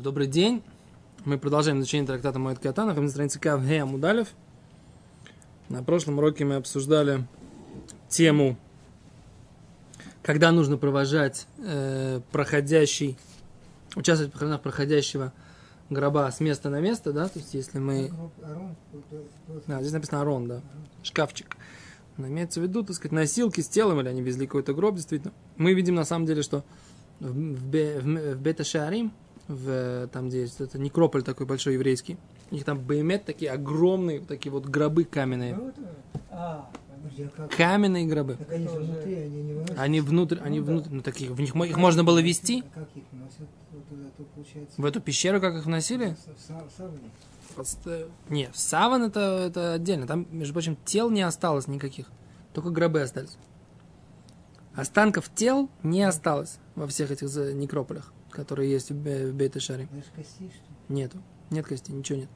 Добрый день. Мы продолжаем изучение трактата Моэт Катана. Находимся на странице Кав Ге Амудалев. На прошлом уроке мы обсуждали тему, когда нужно провожать э, проходящий, участвовать в похоронах проходящего гроба с места на место, да, то есть если мы... Да, здесь написано Арон, да, шкафчик. Но имеется в виду, так сказать, носилки с телом, или они везли какой-то гроб, действительно. Мы видим на самом деле, что в, в, в, в Бета-Шарим, в, там, где есть это некрополь такой большой еврейский. У них там баймет такие огромные, такие вот гробы каменные. А, Каменные гробы. так они внутри, они не выносят. Они внутрь, они внутрь, ну таких, в них мо- их можно было вести А как их носят? Вот туда, то получается. в эту пещеру, как их вносили. Просто- Не, саван это, это отдельно. Там, между прочим, тел не осталось никаких. Только гробы остались. Останков тел не осталось во всех этих некрополях, которые есть в, Бе- в Бейт-Шаре. Знаешь, костей, что ли? Нету. Нет костей, ничего нет.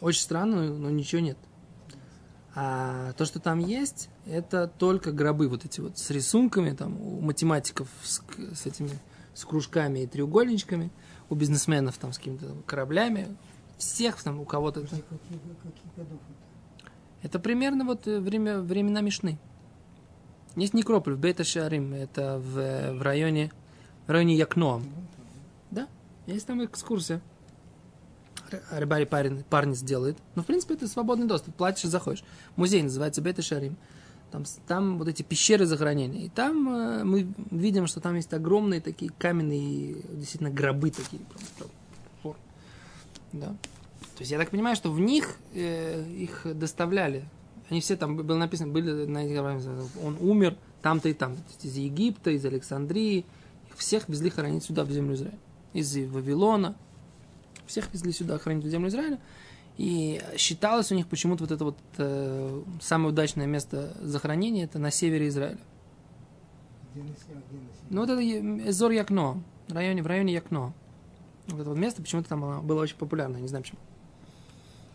Очень странно, но ничего нет. А то, что там есть, это только гробы вот эти вот с рисунками, там у математиков с, с этими, с кружками и треугольничками, у бизнесменов там с какими-то кораблями, всех там у кого-то. Каких годов это? Это примерно вот э, время, времена Мишны. Есть некрополь в Бейта Шарим, это в, в районе, в районе Якноам. Да, есть там экскурсия. Рыбари парень, парни сделает. Ну, в принципе, это свободный доступ. Платишь и заходишь. Музей называется Бета Шарим. Там, там вот эти пещеры захоронения. И там э, мы видим, что там есть огромные такие каменные, действительно, гробы такие. прям. Да. То есть я так понимаю, что в них э, их доставляли. Они все там, было написано, были на этих он умер там-то и там. То есть из Египта, из Александрии. Всех везли хоронить сюда, в землю Израиля. Из Вавилона. Всех везли сюда хоронить в землю Израиля. И считалось у них почему-то вот это вот э, самое удачное место захоронения, это на севере Израиля. Где на север, где на север? Ну вот это Эзор Якно, в районе, в районе Якно. Вот это вот место почему-то там было, очень популярно, не знаю почему.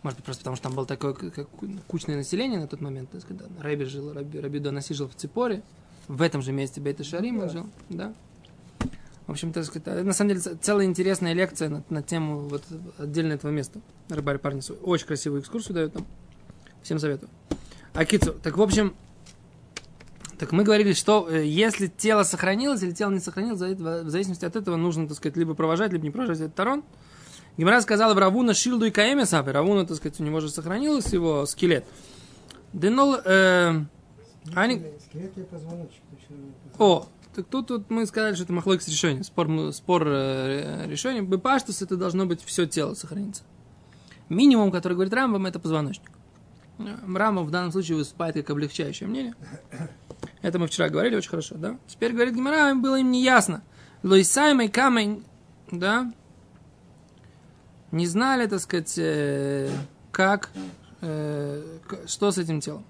Может быть, просто потому что там было такое как кучное население на тот момент, то есть, когда Рэби жил, Раби, Раби Донаси жил в Ципоре, в этом же месте Бейта Шарима да. жил, да. В общем, так сказать, на самом деле целая интересная лекция на, на тему вот отдельно этого места. Рыбарь парни. Очень красивую экскурсию дают там. Всем советую. Акицу. Так, в общем, так мы говорили, что э, если тело сохранилось или тело не сохранилось, за это- в зависимости от этого нужно, так сказать, либо провожать, либо не провожать этот тарон. Гимара сказала Равуна Шилду и Каэме Сапи. Равуна, так сказать, у него же сохранилось его скелет. Денол, э, они- Скелет- Скелет и позвоночник. о, так тут, тут мы сказали, что это махлойкс решение, спор, спор э, решения. Бепаштус это должно быть все тело сохранится. Минимум, который говорит Рамбам, это позвоночник. Э, Рамбам в данном случае выступает как облегчающее мнение. Это мы вчера говорили очень хорошо, да? Теперь, говорит Гимара, им было им не ясно. Лойсаймой камень, да? Не знали, так сказать, э, как, э, что с этим телом.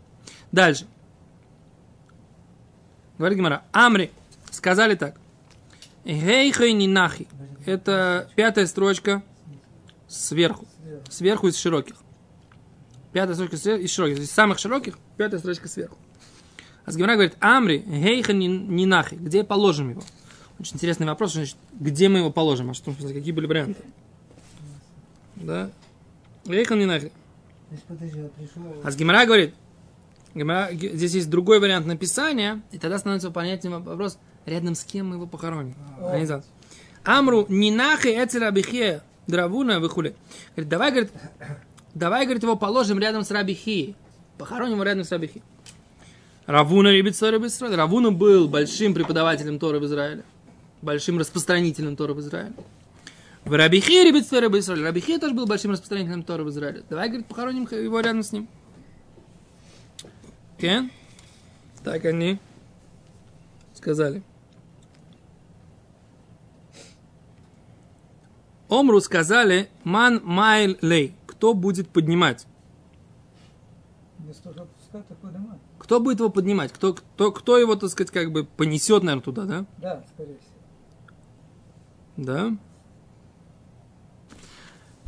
Дальше. Говорит Гимара, Амри, сказали так. Гейхай ни нахи. Это пятая строчка сверху. сверху. Из широких. Пятая строчка из широких. Из самых широких, пятая строчка сверху. А с Гимара говорит, Амри, гейха ни, ни нахи. Где положим его? Очень интересный вопрос, значит, где мы его положим? А что, какие были варианты? Да? Гейха ни нахи. То есть, подожди, а. А Гимара говорит, здесь есть другой вариант написания, и тогда становится понятен вопрос, рядом с кем мы его похороним. А не за- Амру нинахи эцера бихе дравуна выхули. Говорит, давай, говорит, давай, говорит, его положим рядом с Рабихи. Похороним его рядом с Рабихи. Равуна любит Торы в Израиле. Равуна был большим преподавателем Торы в Израиле. Большим распространителем Торы в Израиле. В Рабихи любит Торы в Израиле. Рабихи тоже был большим распространителем Торы в Израиле. Давай, говорит, похороним его рядом с ним. Кен? Так они сказали. Омру сказали, ман майл лей. Кто будет поднимать? Кто будет его поднимать? Кто, кто, кто его, так сказать, как бы понесет, наверное, туда, да? Да, скорее всего. Да.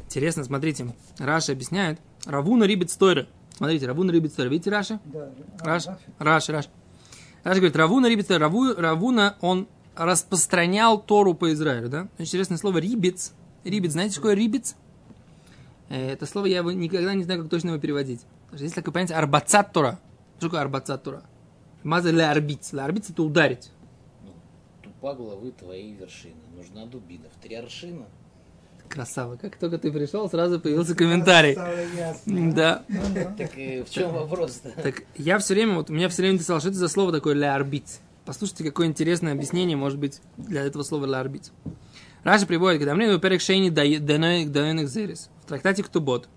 Интересно, смотрите. Раша объясняет. רב הונא ריבץ תורה. Смотрите, רב הונא ריבץ תורה. Видите Раша? Да. А, Раш, Рафи? Раш, Раш. Раши говорит, רב הונא ריבץ תורה. Рав У, рав Уна, он распространял Тору по Израилю, да? Очень интересное слово ריבץ. ריבץ, знаете, что такое ריבץ? Э, Это слово я его никогда не знаю, как точно его переводить. Потому что Есть такое понятие הרבצת תורה. Что такое הרבצת תורה? מה זה להרביץ. להרביץ это ударить. Ну, тупа главы твоей вершины. Нужна дубина. В три аршина. Красава. Как только ты пришел, сразу появился комментарий. Стало ясно. Да. Так в чем вопрос-то? Так я все время, вот у меня все время интересовало, что это за слово такое ля арбиц. Послушайте, какое интересное объяснение может быть для этого слова ля арбиц. Раши приводит, когда мне перек шейни даенек зерис. В трактате Ктубот.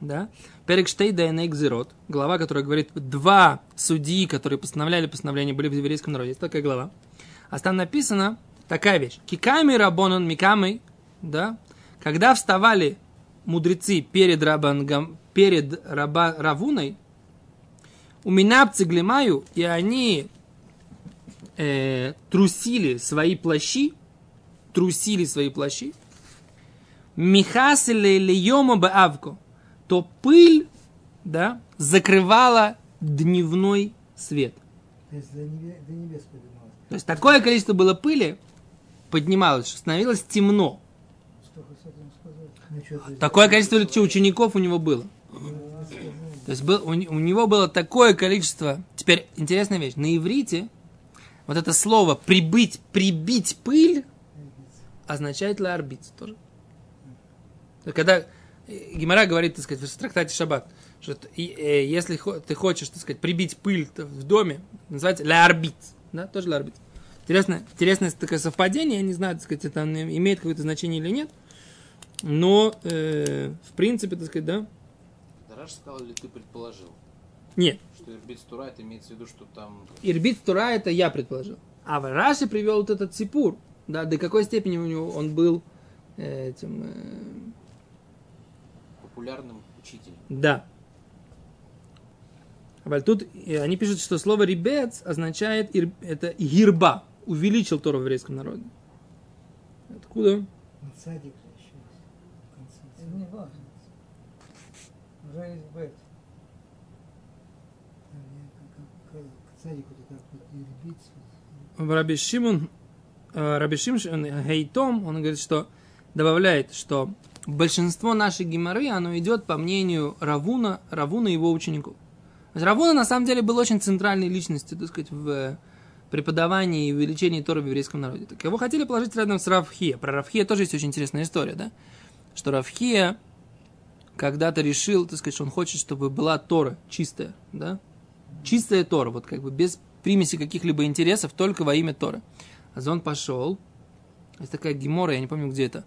Да? Перек штей даенек зерот. Глава, которая говорит, два судьи, которые постановляли постановление, были в еврейском народе. Есть такая глава. А там написано такая вещь. Киками рабонан микамой, да? Когда вставали мудрецы перед, рабангам, перед раба, Равуной, у Минапцы Глимаю, и они э, трусили свои плащи, трусили свои плащи, Михасили льема баавку, то пыль, да, закрывала дневной свет. То есть до небе- до небес. То есть такое количество было пыли, поднималось, что становилось темно. Ну, Такое количество учеников у него было. То есть был, у, у него было такое количество. Теперь интересная вещь. На иврите вот это слово прибыть, прибить пыль означает ларбиц тоже. Когда э, Гимара говорит, так сказать, в трактате Шаббат, что э, если ты хочешь, так сказать, прибить пыль в доме, называется ларбиц, да, тоже ларбиц. Интересное, интересное такое совпадение, я не знаю, так сказать, это имеет какое-то значение или нет, но, э, в принципе, так сказать, да, Дараш сказал или ты предположил? нет, Что Ирбит Тура, это имеется в виду, что там... Ирбит Тура это я предположил. А Раши привел вот этот Сипур. Да, до какой степени у него он был э, этим... э, популярным учителем. да. А тут э, они пишут, что слово ребец означает ир- это гирба. Увеличил Тору в еврейском народе. Откуда? Садик еще не важно. Уже есть бет. Там я как- как- К садику-то как вот в Раби Шимон, э, Раби Шимшон Хейтом, он говорит, что добавляет, что большинство нашей геморы, оно идет по мнению Равуна, Равуна и его учеников. Равуна на самом деле был очень центральной личностью, так сказать, в э, преподавании и увеличении Торы в еврейском народе. Так его хотели положить рядом с Равхия. Про Равхия тоже есть очень интересная история, да? Что Равхия когда-то решил, так сказать, что он хочет, чтобы была Тора чистая, да? Чистая Тора, вот как бы без примеси каких-либо интересов, только во имя Торы. А он пошел, есть такая гемора, я не помню, где это.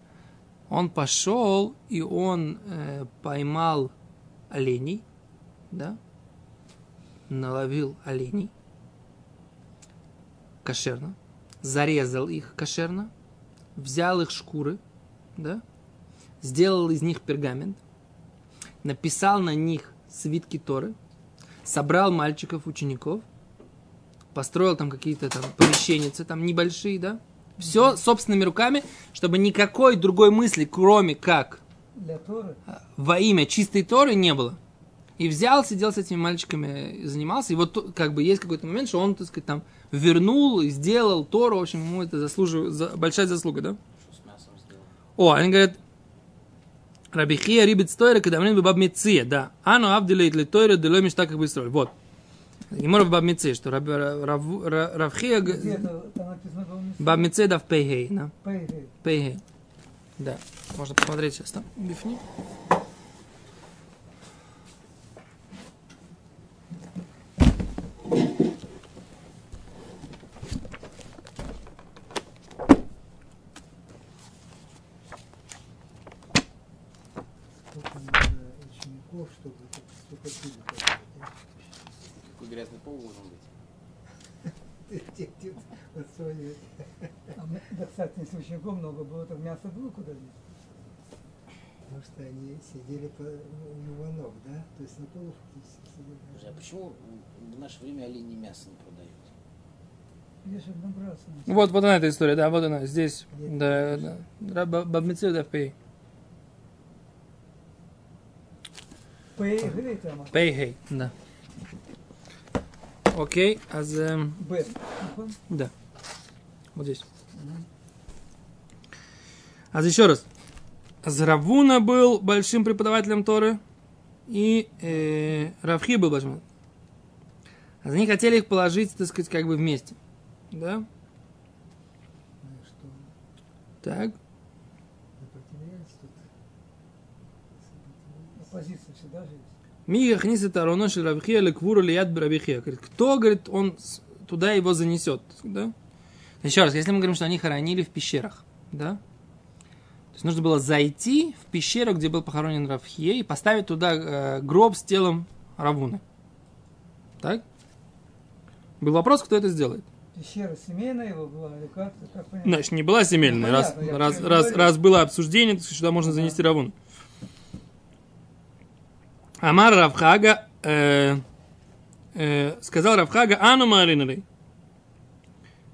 Он пошел, и он э, поймал оленей, да, наловил оленей, кошерно, зарезал их кошерно, взял их шкуры, да, сделал из них пергамент, написал на них свитки Торы, собрал мальчиков, учеников, построил там какие-то там помещения, там небольшие, да, все собственными руками, чтобы никакой другой мысли, кроме как Для Торы. во имя чистой Торы не было. И взял, сидел с этими мальчиками, и занимался. И вот как бы есть какой-то момент, что он, так сказать, там вернул и сделал Тору. В общем, ему это заслуживает, за- большая заслуга, да? Что с мясом сделал? О, они говорят, Рабихия рибит стойра, когда мне баб меция, да. Ану авдилейт ли тойра, делой мечта как бы строили. Вот. Гемор в баб меция, что Равхия г- Где это там написано было? баб меция да в пейгей, да. Пейгей. Да. Можно посмотреть сейчас там. Бифни. Сколько надо учеников, чтобы так столько пыли поднять, а? Какой грязный пол должен быть? Те- вот. А мы- да, кстати, если учеников много было, то мясо было куда деть. Потому что они сидели по, у его ног, да? То есть на полу фактически сидели. А почему в наше время оленье мясо не продают? Вот, вот она эта история, да, вот она, здесь. Да, да. Ра- ба- Баб меция да пей. Там. Пейгей, да. Окей, а за... Бет. נכון? Да. Вот здесь. А еще раз. Равуна был большим преподавателем Торы, и э, Равхи был большим. Они хотели их положить, так сказать, как бы вместе. Да? Ну и что? Так. Сопротивляется тут. Сопротивляется. Оппозиция Мига хнисит ароно шель Равхия леквуру лият Равихия. Говорит, кто, говорит, он туда его занесет. Да? Еще раз, если мы говорим, что они хоронили в пещерах, да? То есть нужно было зайти в пещеру, где был похоронен Равхия, и поставить туда э, гроб с телом Равуны. Так? Был вопрос, кто это сделает. Пещера семейная его была, или как? как понять? Значит, не была семейная, Ну, раз, понятно, раз, раз, говорю. раз было обсуждение, то сюда можно занести Равуну. Амар Равхага, э, э, сказал Равхага, ану маринали.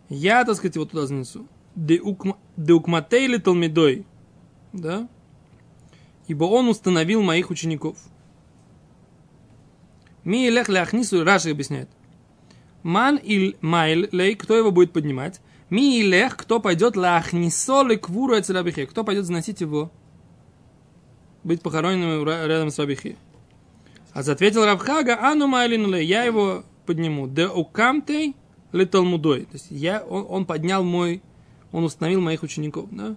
Я, так сказать, его туда занесу. Деукматейли толмидой. Да? Ибо он установил моих учеников. Ми лех ляхнису, Раши объясняет. Ман иль майл лей, кто его будет поднимать? Ми илех, кто пойдет лахнисо ле квуру кто пойдет заносить его, быть похороненным рядом с рабихи. А ответил Равхага, ану майлину лей, я его подниму. Де укамтей ле талмудой. То есть я, он, он поднял мой, он установил моих учеников. Да?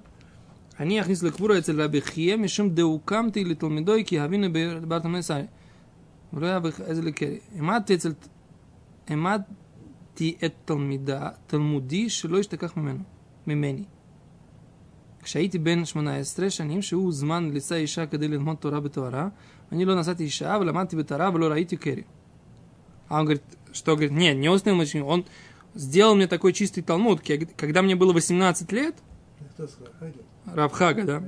Они ахнис ле квуру рабихе, мишум де укамтей ле талмудой, ки хавину бартам несай. ולא היה בך איזה לקרי. העמדתי אצל... העמדתי את תלמידה, תלמודי שלא ישתכח ממנו, ממני. כשהייתי בן 18 שנים, שהוא זמן לישא אישה כדי ללמוד תורה בתוארה, они ло еще иша, ламанти бетара, ло раити керри. А он говорит, что, говорит, нет, не устным мужчиной, он сделал мне такой чистый талмуд, когда мне было 18 лет, Рабхага, да?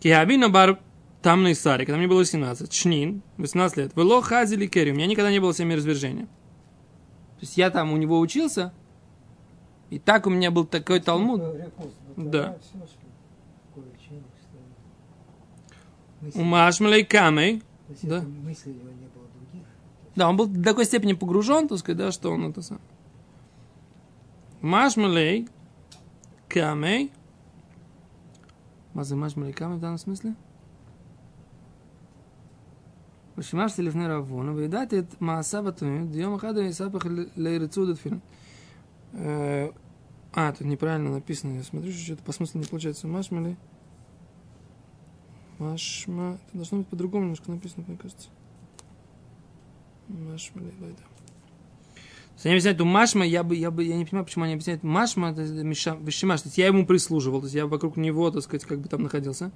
Киабина бар тамный сари, когда мне было 18, шнин, 18 лет, вело хазили керри, у меня никогда не было семиразвержения. То есть я там у него учился, и так у меня был такой талмуд. Да. что ли? У Мысли- Машмалей Камей, То есть да. это мыслей у него не было других. да, он был до такой степени погружен, так сказать, да, что он это сам. Машмалей Камей, מה Машмалей Камей в данном смысле? ושימשתי לפני רב הונא, וידעתי את מעשיו הטובים, ויום אחד אני אספח לירצו דתפילין. Э, А, тут неправильно написано. Я смотрю, что что-то по смыслу не получается. Машмали. Машма. Это должно быть по-другому немножко написано, мне кажется. Машмали, лайда. Если они объясняют, то Машма, я бы, я бы, я не понимаю, почему они объясняют Машма, это Вишимаш, то есть я ему прислуживал, то есть я вокруг него, так сказать, как бы там находился.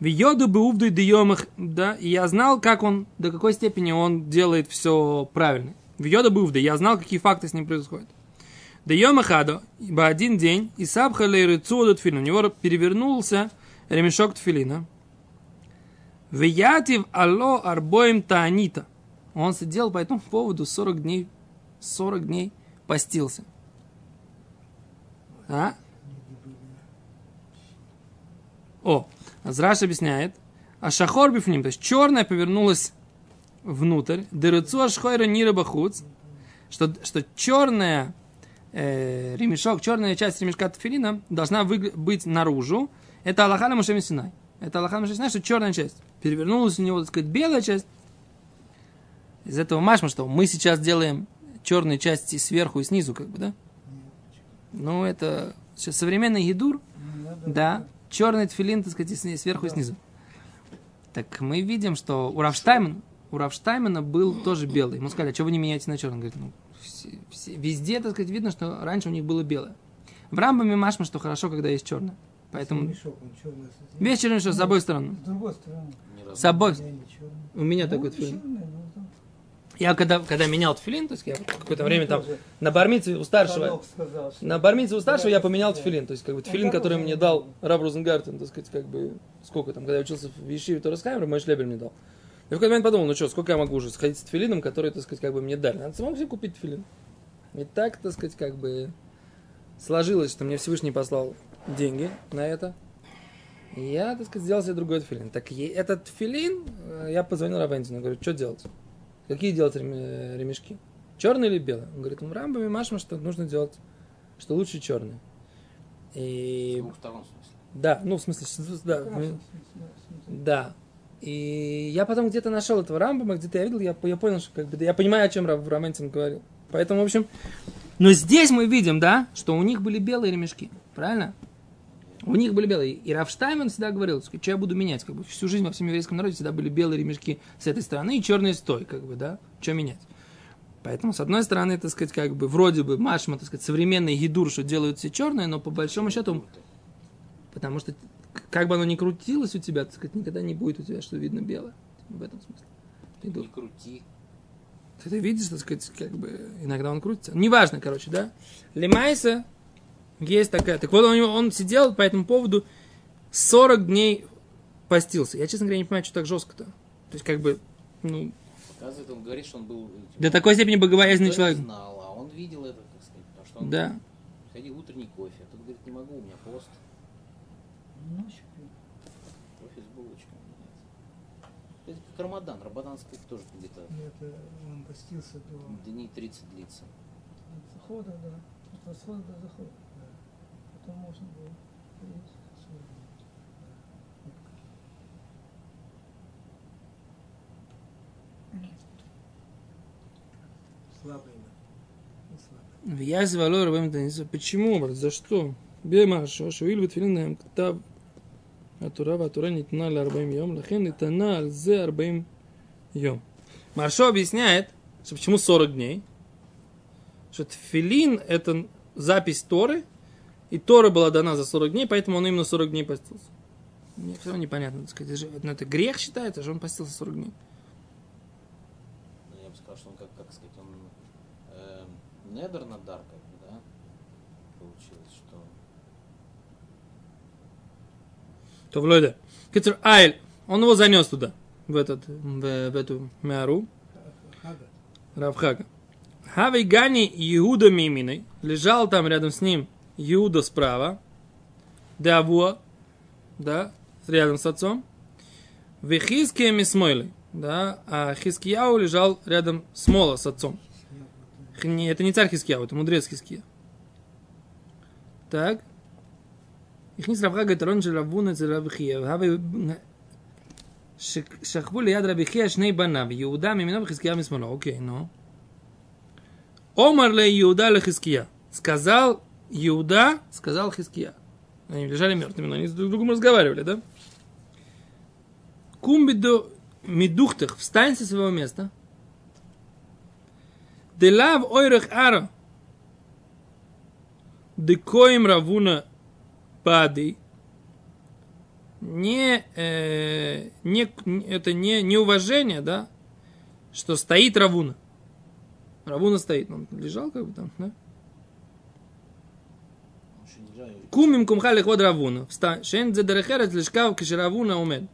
В йоду бы увду дейомах, да, и я знал, как он, до какой степени он делает все правильно. В йоду бы увду, я знал, какие факты с ним происходят. Дейома хадо, ибо один день, и сабхалей рыцу тфилин, у него перевернулся ремешок тфилина. Веятив алло арбоем таанита. Он сидел по этому поводу 40 дней, 40 дней постился. А? О, Азраш объясняет. А шахор бифним, то есть черная повернулась внутрь. Дырыцу ашхойра нира бахуц. Что, что черная э, ремешок, черная часть ремешка тфилина должна выгля- быть наружу. Это Аллаха на Мушем Синай. Это Аллаха Синай, что черная часть. Перевернулась у него, так сказать, белая часть. Из этого машма, что мы сейчас делаем черные части сверху и снизу, как бы, да? Ну, это сейчас современный едур, Ну, да, черный тфилин, так сказать, и сверху и снизу. Так мы видим, что у Равштаймена, у Равштаймена был тоже белый. Ему сказали, а что вы не меняете на черный? Он говорит, ну, все- все- везде, так сказать, видно, что раньше у них было белое. В Рамбаме машма, что хорошо, когда есть черное. Поэтому Мешок, он черный. весь черный что с обоих сторон. С другой стороны. С обоих. У меня Ну, такой тфилин. ну. Я когда, когда менял тфилин, то есть я какое-то Ну, время там тоже на бармице у старшего, сказал, что- на бармице у старшего я поменял Да. тфилин, то есть как бы Ну, тфилин, который мне не дал. Раб Розенгартен, так сказать, как бы сколько там, когда я учился в Ешиве Торрескаймера, мой шлебель мне дал. Я в какой-то момент подумал, ну что, сколько я могу уже сходить с тфилином, который, так сказать, как бы мне дали. Надо самому себе купить тфилин. И так, так сказать, как бы сложилось, что мне Всевышний послал деньги на это. Я, так сказать, сделал себе другой тфилин. Так этот тфилин, э, я позвонил Равентину, говорю, что делать? Какие делать э, ремешки? Черный или белый? Он говорит, ну, в Рамбаме Машма, что нужно делать, что лучше черный. С И двух сторон, в смысле. да, ну в смысле, да, мы- в смысле, в смысле. да. И я потом где-то нашел этого Рамбама, где-то я видел, я, я понял, что как бы, я понимаю, о чем Раментин говорил. Поэтому, в общем, но здесь мы видим, да, что у них были белые ремешки, правильно? У них были белые. И Рафштаймен всегда говорил, что я буду менять. Как бы всю жизнь во всем еврейском народе всегда были белые ремешки с этой стороны и черные с той, как бы, да, что менять. Поэтому, с одной стороны, так сказать, как бы, вроде бы, машма, так сказать, современный гидур, что делают все черные, но по большому счету, потому что как бы оно ни крутилось у тебя, так сказать, никогда не будет у тебя, что видно белое. В этом смысле. Ты, Не крути. ты, ты видишь, так сказать, как бы иногда он крутится. Неважно, короче, да. Лемайса есть такая. Так вот, он, он сидел по этому поводу 40 дней постился. Я, честно говоря, не понимаю, что так жестко-то. То есть, как бы, ну, Оказывается, он говорит, что он был... э, до такой степени богобоязненный человек. знал, а он видел это, так сказать, потому что он Да. ходил утренний кофе. А тут говорит, не могу, у меня пост. Ночью пил. Кофе с булочками. нет. Это как Рамадан. Рамадан, сказать, тоже где-то Ну, Это он постился до... дней 30 длится. От захода, да. От восхода до захода то можно будет Слабый. Я звало рабам Танису. Почему, брат? За что? Бемашо, шуил витфилинаем ктав. Атура ватура нитна ля йом. Лахен нитана алзе арбаим йом. Маршо объясняет, что почему 40 дней. Что тфилин – это запись Торы, и Тора была дана за 40 дней, поэтому он именно 40 дней постился. Мне все равно непонятно, так сказать, же- ну, это грех считается, что он постился 40 дней. Ну, я бы сказал, что он, как, как сказать, он э, недер надар, как бы, да, получилось, что... То в Лойде. Китер Айль, он его занес туда, в, этот, в, в эту мяру, Хага. Равхага. Хавей Гани Иуда Миминой, лежал там рядом с ним Иуда справа, Давуа, да, рядом с отцом, Вехизкия Мисмойлой, да, а Хискияу лежал рядом с Мола, с отцом. Х- не- Это не царь Хискияу, это мудрец Хиския. Так. הכניס רב חג את הרון של רב הונא אצל רב חייא, והווה ש- שכבו ליד רבי חייא שני בניו, יהודה מימינו וחזקיה משמאלו. אוקיי, נו. Омар ле Иуда ле Хиския. Сказал Иуда, сказал Хиския. Они лежали мертвыми, но они с друг другом разговаривали, да? Кумбиду медухтах, встань со своего места. Делав ойрах ара. Декоим равуна пади. Не, э, не, это не неуважение, да, что стоит равуна. Равуна стоит, он лежал как бы там, да? Он еще не жаль. Кумим кумха лиход равуна. Встань. Шен дзедерехерет лишкав кишеравуна умед.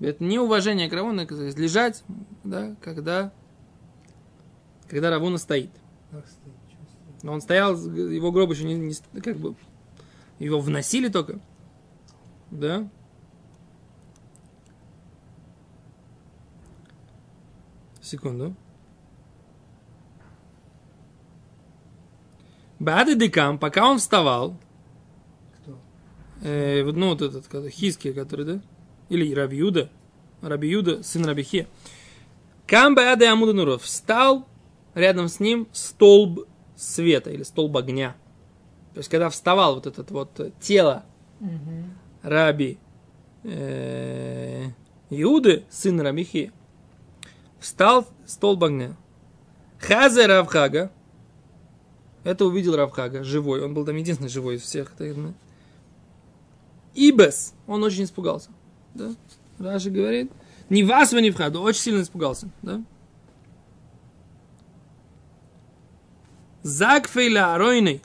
Это неуважение к равуна, лежать, да, когда, когда равуна стоит. Но он стоял, его гроб еще не, не- как бы, его вносили только, да? Секунду. Бады декам, пока он вставал? Э, ну, вот этот, Хиски, который, да? Или Рабиуда, Рабиуда, сын Рабихе. Камба Ады Амуда Нуров встал рядом с ним столб света или столб огня. То есть, когда вставал вот этот вот тело Мгм. Раби э, Иуды, сын Рабихи, встал столб огня. Хазе Равхага, это увидел Равхага, живой, он был там единственный живой из всех. Ибес, он очень испугался. Да? Раши говорит, не вас вы не вхаду, очень сильно испугался. Да? Закфейля аройный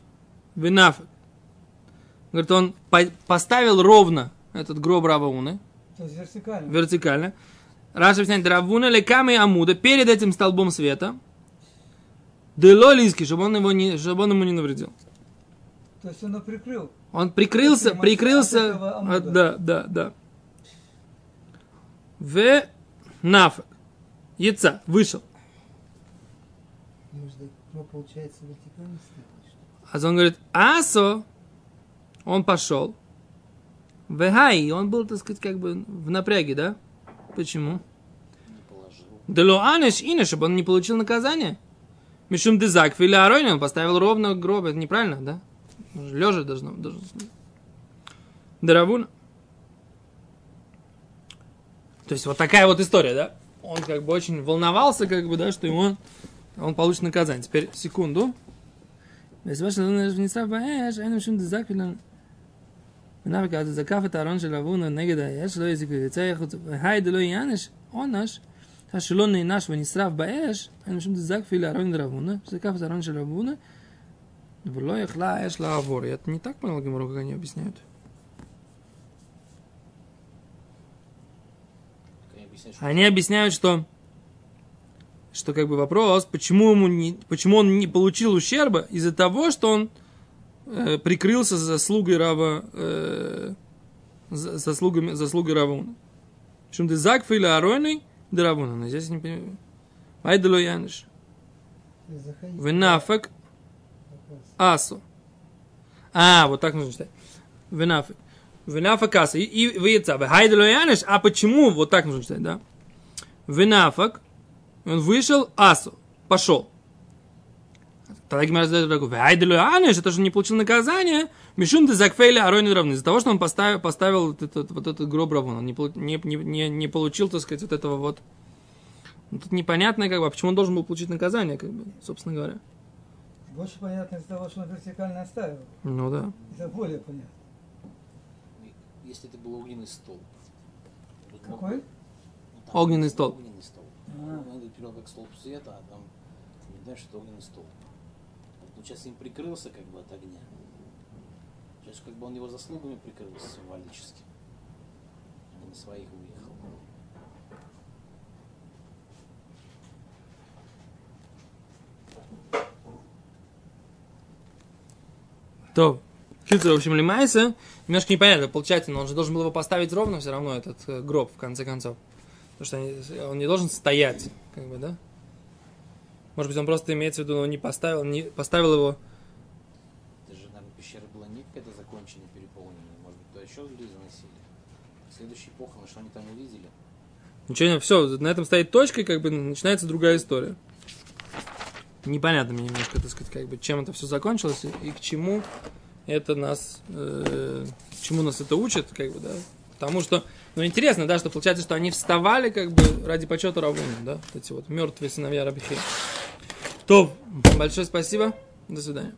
винафак. Говорит, он по- поставил ровно этот гроб Равауны, вертикально. вертикально. Раша объясняет, Равуна леками амуда, перед этим столбом света, дело лиски, чтобы он, его не, чтобы он ему не навредил. То есть он его прикрыл. Он прикрылся, прикрылся, от- да, да, да. В нафак. Яйца, вышел. Ну? А он говорит, асо, Он пошел. Вегай, он был, так сказать, как бы в напряге, да? Почему? Не положил. Дело анеш ине, чтобы он не получил наказание. Мишум дезак филя он поставил ровно гроб. Это неправильно, да? Лежа должно. должно. Даравуна. То есть вот такая вот история, да? Он как бы очень волновался, как бы, да, что ему он получит наказание. Теперь секунду. Если ваш внесла баэш, אין להם שום דזק פילן. ונאבק אז זקף את הארון של אבונה נגד האש, לא יזיק ויצא יחוץ, והי דלא יענש, עונש, שלא נענש ונשרף באש, אין להם שום דזק פיל הארון של אבונה, שזקף את הארון של אבונה, Влоихла эшла авор. Я не так понял Гамару, как они объясняют. Они объясняют, что что как бы вопрос, почему, ему не, почему он не получил ущерба из-за того, что он э, прикрылся заслугой Рава, э, заслугами, заслугой Равуна. Почему ты Закфа или Аройный до Равуна? Здесь не понимаю. Айдалу Яныш. Венафак асу. А, вот так нужно читать. Венафек. Венафек асу. И, и выйца. Хайдало Яниш. А почему? Вот так нужно читать, да? Венафек. Он вышел, асу. Пошел. Тогда Гимара задает такой, Хайдало Яниш. Это же не получил наказание. Мишум ты закфейли арони равны. Из-за того, что он поставил, поставил вот этот, вот этот гроб равун. Он не, не, не, не получил, так сказать, вот этого вот ну, Тут непонятно, как бы, а почему он должен был получить наказание, как бы, собственно говоря. Больше понятно из того, что он вертикально оставил. Ну да. Это более понятно. если это был огненный столб. Мог Какой? ну, там Огненный столб. Огненный столб. А. Он это перевел как столб света, а там не знаешь, что огненный столб. Вот он сейчас им прикрылся как бы от огня. Сейчас как бы он его заслугами прикрылся символически. А не на своих уехал. То, в общем, лимайся, немножко непонятно, получается, но он же должен был его поставить ровно все равно, этот э, гроб, в конце концов. Потому что он не должен стоять, как бы, да? Может быть, он просто имеется в виду, он не поставил, не поставил его. Это же, наверное, пещера была не какая-то законченная, переполненная. Может быть, туда еще люди заносили. Следующие похороны, что они там увидели? Ничего не, все, на этом стоит точка, и как бы начинается другая история. Непонятно мне немножко, так сказать, как бы, чем это все закончилось и, и к чему это нас, э, чему нас это учит, как бы, да. Потому что, ну, интересно, да, что получается, что они вставали, как бы, ради почета Равуна, да, вот эти вот мертвые сыновья Рабихи. То, большое спасибо, до свидания.